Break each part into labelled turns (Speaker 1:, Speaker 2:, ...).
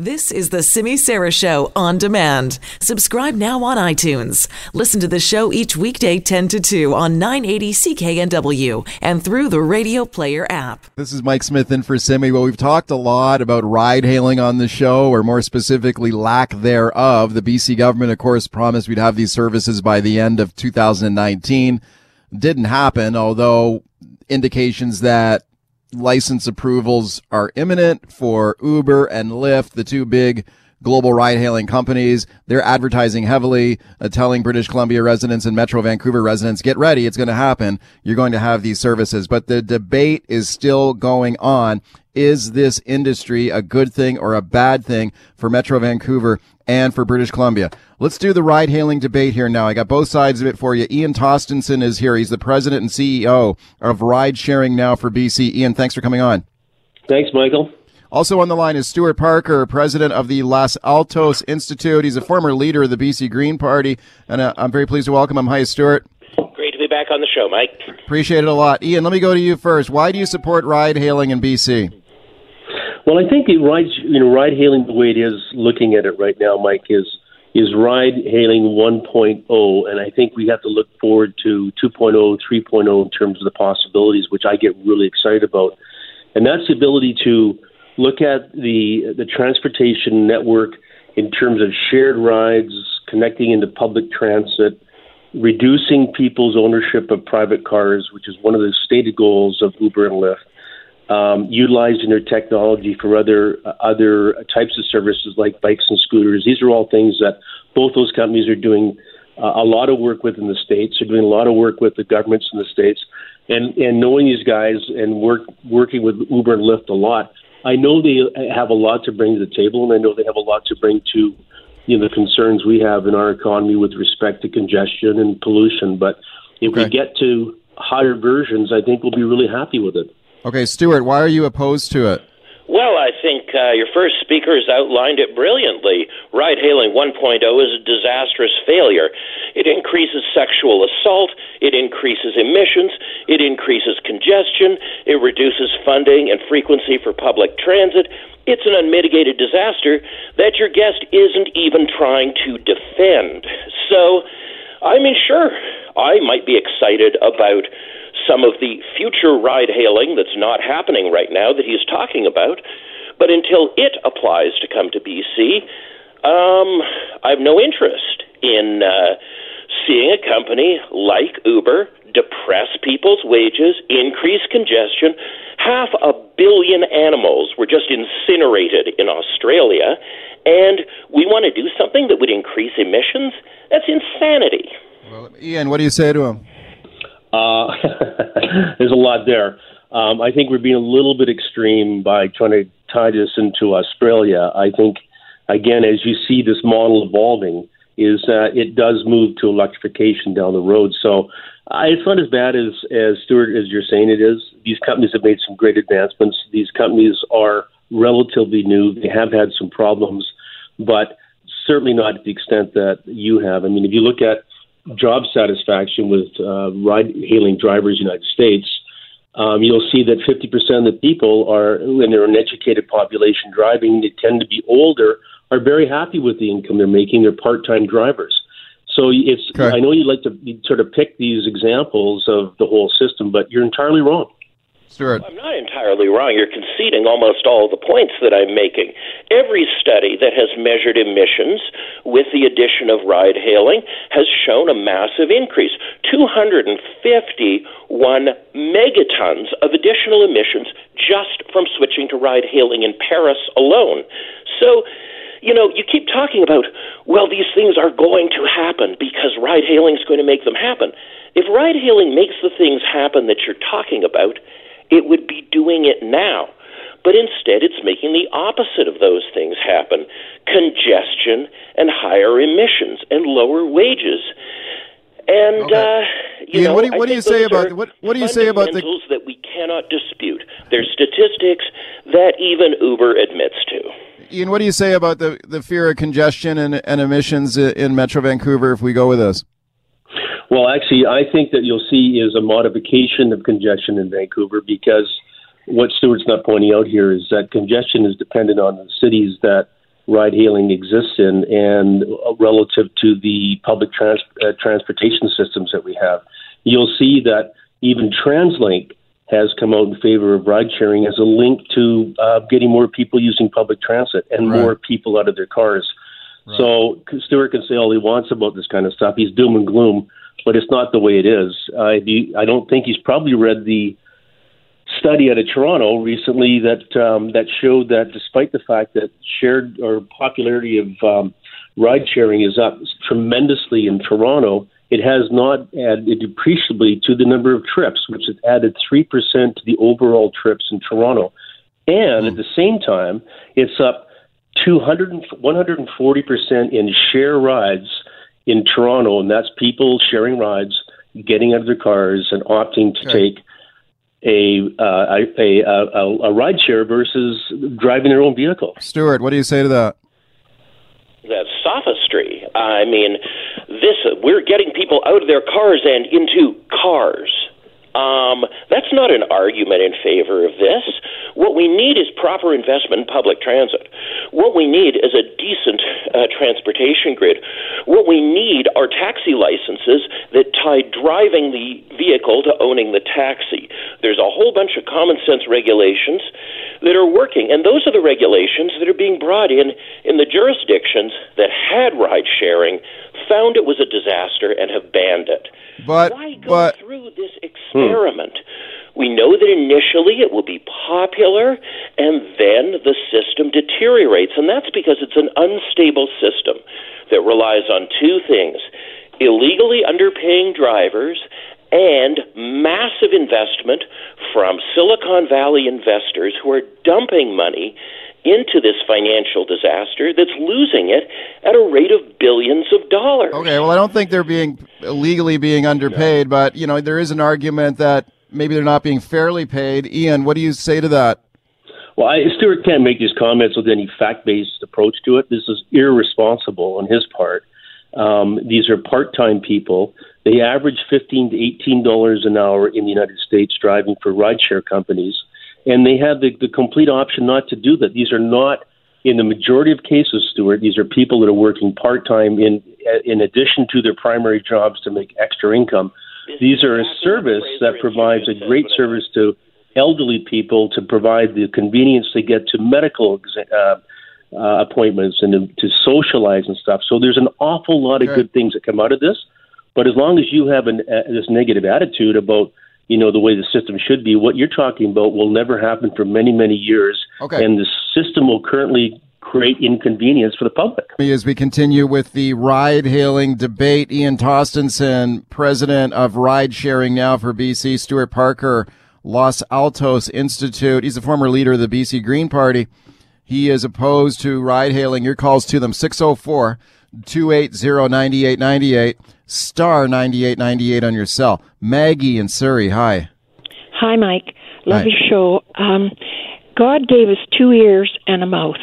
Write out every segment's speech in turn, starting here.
Speaker 1: This is the Simi Sara Show on demand. Subscribe now on iTunes. Listen to the show each weekday 10 to 2 on 980 CKNW and through the Radio Player app.
Speaker 2: This is Mike Smith in for Simi. Well, we've talked a lot about ride hailing on the show, or more specifically, lack thereof. The BC government, of course, promised we'd have these services by the end of 2019. Didn't happen, although indications that license approvals are imminent for Uber and Lyft, the two big global ride hailing companies. They're advertising heavily, uh, telling British Columbia residents and Metro Vancouver residents, get ready. It's going to happen. You're going to have these services, but the debate is still going on. Is this industry a good thing or a bad thing for Metro Vancouver and for British Columbia? Let's do the ride hailing debate here now. I got both sides of it for you. Ian Tostenson is here. He's the president and CEO of Ride Sharing Now for BC. Ian, thanks for coming on.
Speaker 3: Thanks, Michael.
Speaker 2: Also on the line is Stuart Parker, president of the Los Altos Institute. He's a former leader of the BC Green Party, and uh, I'm very pleased to welcome him. Hi, Stuart.
Speaker 4: Great to be back on the show, Mike.
Speaker 2: Appreciate it a lot. Ian, let me go to you first. Why do you support ride hailing in BC?
Speaker 3: Well, I think it rides, you know, ride hailing the way it is, looking at it right now, Mike, is is ride hailing 1.0, and I think we have to look forward to 2.0, 3.0 in terms of the possibilities, which I get really excited about, and that's the ability to look at the the transportation network in terms of shared rides, connecting into public transit, reducing people's ownership of private cars, which is one of the stated goals of Uber and Lyft um, utilizing their technology for other uh, other types of services like bikes and scooters. These are all things that both those companies are doing uh, a lot of work with in the states. They're doing a lot of work with the governments in the states, and and knowing these guys and work working with Uber and Lyft a lot. I know they have a lot to bring to the table, and I know they have a lot to bring to you know the concerns we have in our economy with respect to congestion and pollution. But if okay. we get to higher versions, I think we'll be really happy with it.
Speaker 2: Okay, Stuart, why are you opposed to it?
Speaker 4: Well, I think uh, your first speaker has outlined it brilliantly. Ride hailing 1.0 is a disastrous failure. It increases sexual assault, it increases emissions, it increases congestion, it reduces funding and frequency for public transit. It's an unmitigated disaster that your guest isn't even trying to defend. So, I mean, sure, I might be excited about some of the future ride hailing that's not happening right now that he's talking about. But until it applies to come to BC, um, I have no interest in uh, seeing a company like Uber depress people's wages, increase congestion. Half a billion animals were just incinerated in Australia, and we want to do something that would increase emissions? That's insanity.
Speaker 2: Well, Ian, what do you say to him?
Speaker 3: Uh, there's a lot there. Um, I think we're being a little bit extreme by trying to tie this into Australia. I think, again, as you see this model evolving, is it does move to electrification down the road. So uh, it's not as bad as, as Stuart as you're saying it is. These companies have made some great advancements. These companies are relatively new. They have had some problems, but certainly not to the extent that you have. I mean, if you look at job satisfaction with uh, ride-hailing drivers in the United States, um, you'll see that 50% of the people are, when they're an educated population driving, they tend to be older, are very happy with the income they're making. They're part-time drivers. So it's. Okay. I know you like to sort of pick these examples of the whole system, but you're entirely wrong.
Speaker 2: Stuart.
Speaker 4: I'm not entirely wrong. You're conceding almost all the points that I'm making. Every study that has measured emissions with the addition of ride hailing has shown a massive increase 251 megatons of additional emissions just from switching to ride hailing in Paris alone. So, you know, you keep talking about, well, these things are going to happen because ride hailing is going to make them happen. If ride hailing makes the things happen that you're talking about, it would be doing it now. But instead, it's making the opposite of those things happen congestion and higher emissions and lower wages. And okay. uh, you
Speaker 2: Ian,
Speaker 4: know,
Speaker 2: what do you, what do you say about what what do you say about the
Speaker 4: that we cannot dispute? There's statistics that even Uber admits to.
Speaker 2: Ian, what do you say about the, the fear of congestion and, and emissions in Metro Vancouver if we go with this?
Speaker 3: Well, actually, I think that you'll see is a modification of congestion in Vancouver because what Stuart's not pointing out here is that congestion is dependent on the cities that ride hailing exists in and relative to the public trans- uh, transportation systems that we have. You'll see that even TransLink has come out in favor of ride sharing as a link to uh, getting more people using public transit and right. more people out of their cars. Right. So Stuart can say all he wants about this kind of stuff. He's doom and gloom, but it's not the way it is. Uh, I don't think he's probably read the study out of Toronto recently that um, that showed that despite the fact that shared or popularity of um, ride sharing is up tremendously in Toronto, it has not added appreciably to the number of trips, which has added 3% to the overall trips in Toronto. And mm. at the same time, it's up 200, 140% in share rides in Toronto, and that's people sharing rides, getting out of their cars, and opting to okay. take a, uh, a, a, a ride share versus driving their own vehicle.
Speaker 2: Stuart, what do you say to that?
Speaker 4: That's sophistry. I mean, this we're getting people out of their cars and into cars. Um, that's not an argument in favor of this. What we need is proper investment in public transit. What we need is a decent uh, transportation grid. What we need are taxi licenses that tie driving the vehicle to owning the taxi. There's a whole bunch of common sense regulations that are working, and those are the regulations that are being brought in in the jurisdictions that had ride sharing, found it was a disaster, and have banned it.
Speaker 2: But
Speaker 4: why go
Speaker 2: but,
Speaker 4: through this experiment? Hmm. We know that initially it will be popular, and then the system deteriorates, and that's because it's an unstable system that relies on two things: illegally underpaying drivers and massive investment from Silicon Valley investors who are dumping money into this financial disaster that's losing it at a rate of billions of dollars.
Speaker 2: Okay, well, I don't think they're being illegally being underpaid, but you know there is an argument that maybe they're not being fairly paid. Ian, what do you say to that?
Speaker 3: Well, I, Stuart can't make these comments with any fact-based approach to it. This is irresponsible on his part. Um, these are part-time people. They average fifteen to eighteen dollars an hour in the United States driving for rideshare companies and they have the, the complete option not to do that. These are not, in the majority of cases, Stuart, these are people that are working part time in in addition to their primary jobs to make extra income. These are a service that provides a great service to elderly people to provide the convenience they get to medical uh, uh, appointments and to, to, socialize and stuff. So there's an awful lot of good things that come out of this. But as long as you have an, uh, this negative attitude about you know, the way the system should be. What you're talking about will never happen for many, many years.
Speaker 2: Okay.
Speaker 3: And the system will currently create inconvenience for the public.
Speaker 2: As we continue with the ride hailing debate, Ian Tostenson, president of Ride Sharing Now for BC, Stuart Parker, Los Altos Institute. He's a former leader of the BC Green Party. He is opposed to ride hailing. Your calls to them 604 280 9898 star 9898 on your cell. Maggie in Surrey, hi.
Speaker 5: Hi, Mike. Love hi. your show. Um, God gave us two ears and a mouth,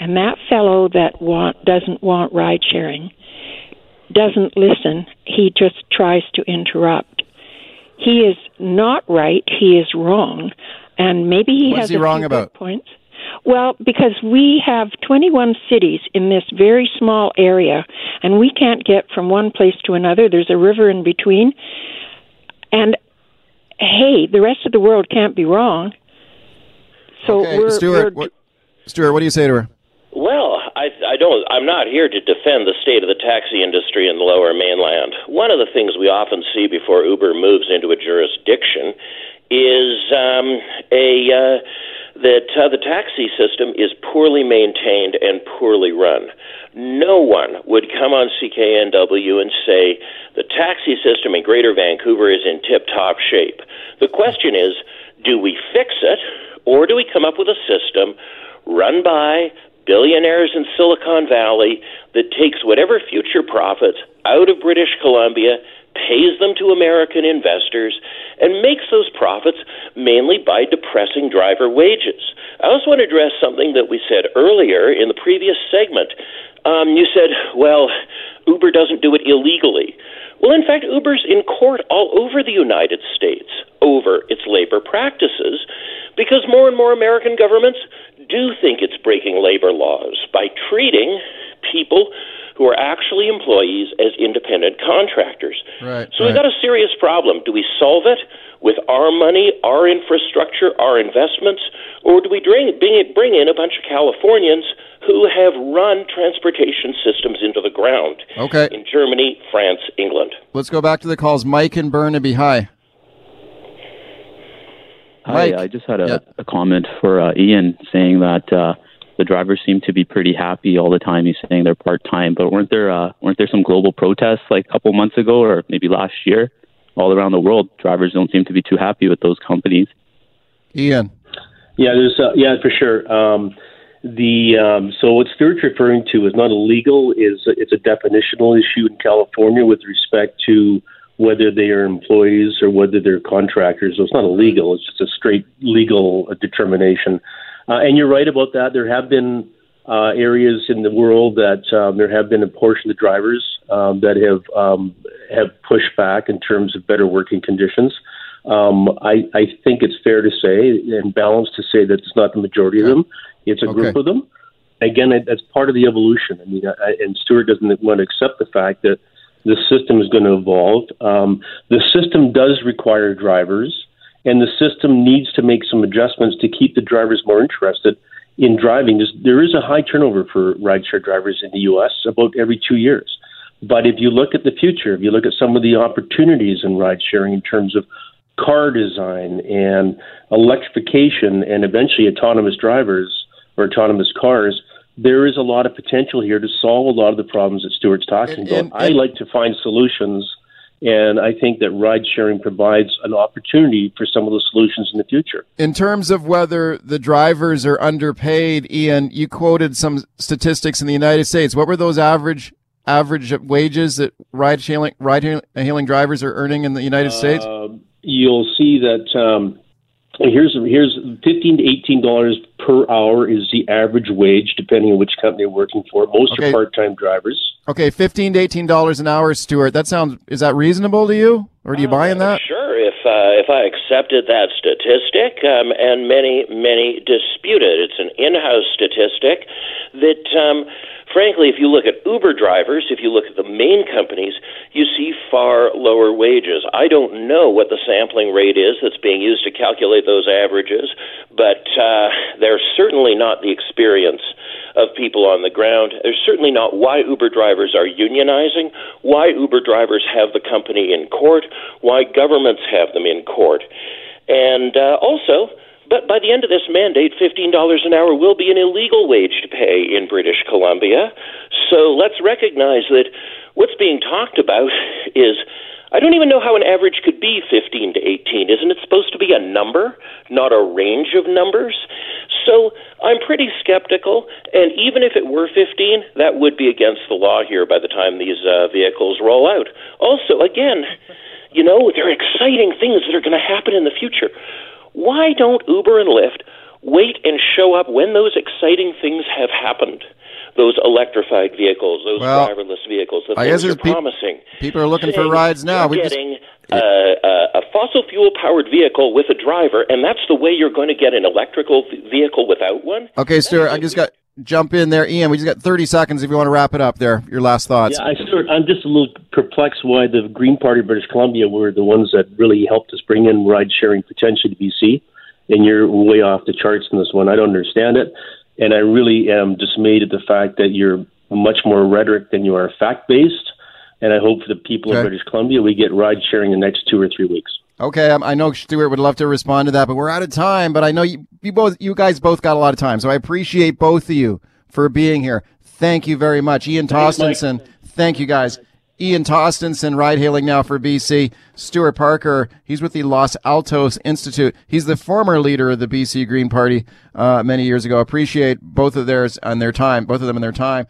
Speaker 5: and that fellow that want, doesn't want ride sharing doesn't listen. He just tries to interrupt. He is not right. He is wrong, and maybe he
Speaker 2: What's
Speaker 5: has
Speaker 2: he
Speaker 5: a
Speaker 2: wrong
Speaker 5: few
Speaker 2: about?
Speaker 5: points. Well, because we have 21 cities in this very small area, and we can't get from one place to another. There's a river in between. And hey, the rest of the world can't be wrong. So
Speaker 2: okay,
Speaker 5: we're,
Speaker 2: Stuart,
Speaker 5: we're,
Speaker 2: what, Stuart, what do you say to her?
Speaker 4: Well, I, I don't. I'm not here to defend the state of the taxi industry in the Lower Mainland. One of the things we often see before Uber moves into a jurisdiction is um, a uh, that uh, the taxi system is poorly maintained and poorly run. No one would come on CKNW and say the taxi system in Greater Vancouver is in tip top shape. The question is do we fix it, or do we come up with a system run by billionaires in Silicon Valley that takes whatever future profits out of British Columbia pays them to American investors, and makes those profits mainly by depressing driver wages. I also want to address something that we said earlier in the previous segment. Um, you said, well, Uber doesn't do it illegally. Well, in fact, Uber's in court all over the United States over its labor practices because more and more American governments do think it's breaking labor laws by treating people who are actually employees as independent contractors.
Speaker 2: Right.
Speaker 4: So
Speaker 2: right.
Speaker 4: we've got a serious problem. Do we solve it with our money, our infrastructure, our investments, or do we bring, bring in a bunch of Californians who have run transportation systems into the ground?
Speaker 2: Okay.
Speaker 4: In Germany, France, England.
Speaker 2: Let's go back to the calls. Mike and Burnaby. Hi.
Speaker 6: Hi,
Speaker 2: Mike.
Speaker 6: I just had a,
Speaker 2: Yeah.
Speaker 6: a comment for uh, Ian saying that uh, the drivers seem to be pretty happy all the time. He's saying they're part time, but weren't there uh, weren't there some global protests like a couple months ago or maybe last year all around the world? Drivers don't seem to be too happy with those companies.
Speaker 2: Ian.
Speaker 3: Yeah, there's uh, yeah for sure. Um, the um, so what Stuart's referring to is not illegal. is it's a definitional issue in California with respect to whether they are employees or whether they're contractors. So it's not illegal. It's just a straight legal determination. Uh, and you're right about that. There have been uh, areas in the world that um, there have been a portion of the drivers um, that have um, have pushed back in terms of better working conditions. Um, I, I think it's fair to say and balanced to say that it's not the majority of them. It's a group of them. Again, that's part of the evolution. I mean, I, and Stuart doesn't want to accept the fact that the system is going to evolve. Um, the system does require drivers, and the system needs to make some adjustments to keep the drivers more interested in driving. There's, there is a high turnover for rideshare drivers in the U.S. about every two years. But if you look at the future, if you look at some of the opportunities in ride sharing in terms of car design and electrification and eventually autonomous drivers or autonomous cars, there is a lot of potential here to solve a lot of the problems that Stuart's talking
Speaker 2: And-
Speaker 3: about.
Speaker 2: and-
Speaker 3: I like to find solutions, and I think that ride sharing provides an opportunity for some of the solutions in the future.
Speaker 2: In terms of whether the drivers are underpaid, Ian, you quoted some statistics in the United States. What were those average average wages that ride hailing ride hailing drivers are earning in the United States?
Speaker 3: Uh, you'll see that um, here's here's fifteen to eighteen dollars per hour is the average wage, depending on which company you're working for. Most
Speaker 2: Okay.
Speaker 3: are part-time drivers.
Speaker 2: Okay, fifteen to eighteen dollars an hour, Stuart. That sounds is that reasonable to you, or do you buy in that?
Speaker 4: Sure, if uh, if I accepted that statistic, um, and many many dispute it, it's an in-house statistic that, um, frankly, if you look at Uber drivers, if you look at the main companies, you see far lower wages. I don't know what the sampling rate is that's being used to calculate those averages, but uh, they're certainly not the experience of people on the ground. There's certainly not why Uber drivers are unionizing, why Uber drivers have the company in court, why governments have them in court. And uh, also, but by the end of this mandate, $15 an hour will be an illegal wage to pay in British Columbia. So let's recognize that what's being talked about is I don't even know how an average could be 15 to 18. Isn't it supposed to be a number, not a range of numbers? So I'm pretty skeptical, and even if it were 15, that would be against the law here by the time these uh, vehicles roll out. Also, again, you know, there are exciting things that are going to happen in the future. Why don't Uber and Lyft wait and show up when those exciting things have happened? Those electrified vehicles, those
Speaker 2: Well,
Speaker 4: driverless vehicles, the
Speaker 2: I
Speaker 4: things
Speaker 2: guess there's peop-
Speaker 4: promising.
Speaker 2: people are looking for rides now.
Speaker 4: We're
Speaker 2: We just-
Speaker 4: getting uh, a, a fossil fuel powered vehicle with a driver, and that's the way you're going to get an electrical vehicle without one.
Speaker 2: Okay, Stuart, I just got jump in there, Ian. We just got thirty seconds if you want to wrap it up. There, your last thoughts.
Speaker 3: Yeah, I Stuart, I'm just a little perplexed why the Green Party of British Columbia were the ones that really helped us bring in ride sharing potentially to BC, and you're way off the charts in this one. I don't understand it, and I really am dismayed at the fact that you're much more rhetoric than you are fact based. And I hope for the people
Speaker 2: Okay.
Speaker 3: of British Columbia, we get ride sharing in the next two or three weeks.
Speaker 2: Okay, um, I know Stuart would love to respond to that, but we're out of time. But I know you, you both, you guys both got a lot of time, so I appreciate both of you for being here. Thank you very much, Ian Tostenson. Thank you, guys. Ian Tostenson, ride hailing now for BC. Stuart Parker, he's with the Los Altos Institute. He's the former leader of the BC Green Party uh, many years ago. Appreciate both of theirs and their time, both of them and their time.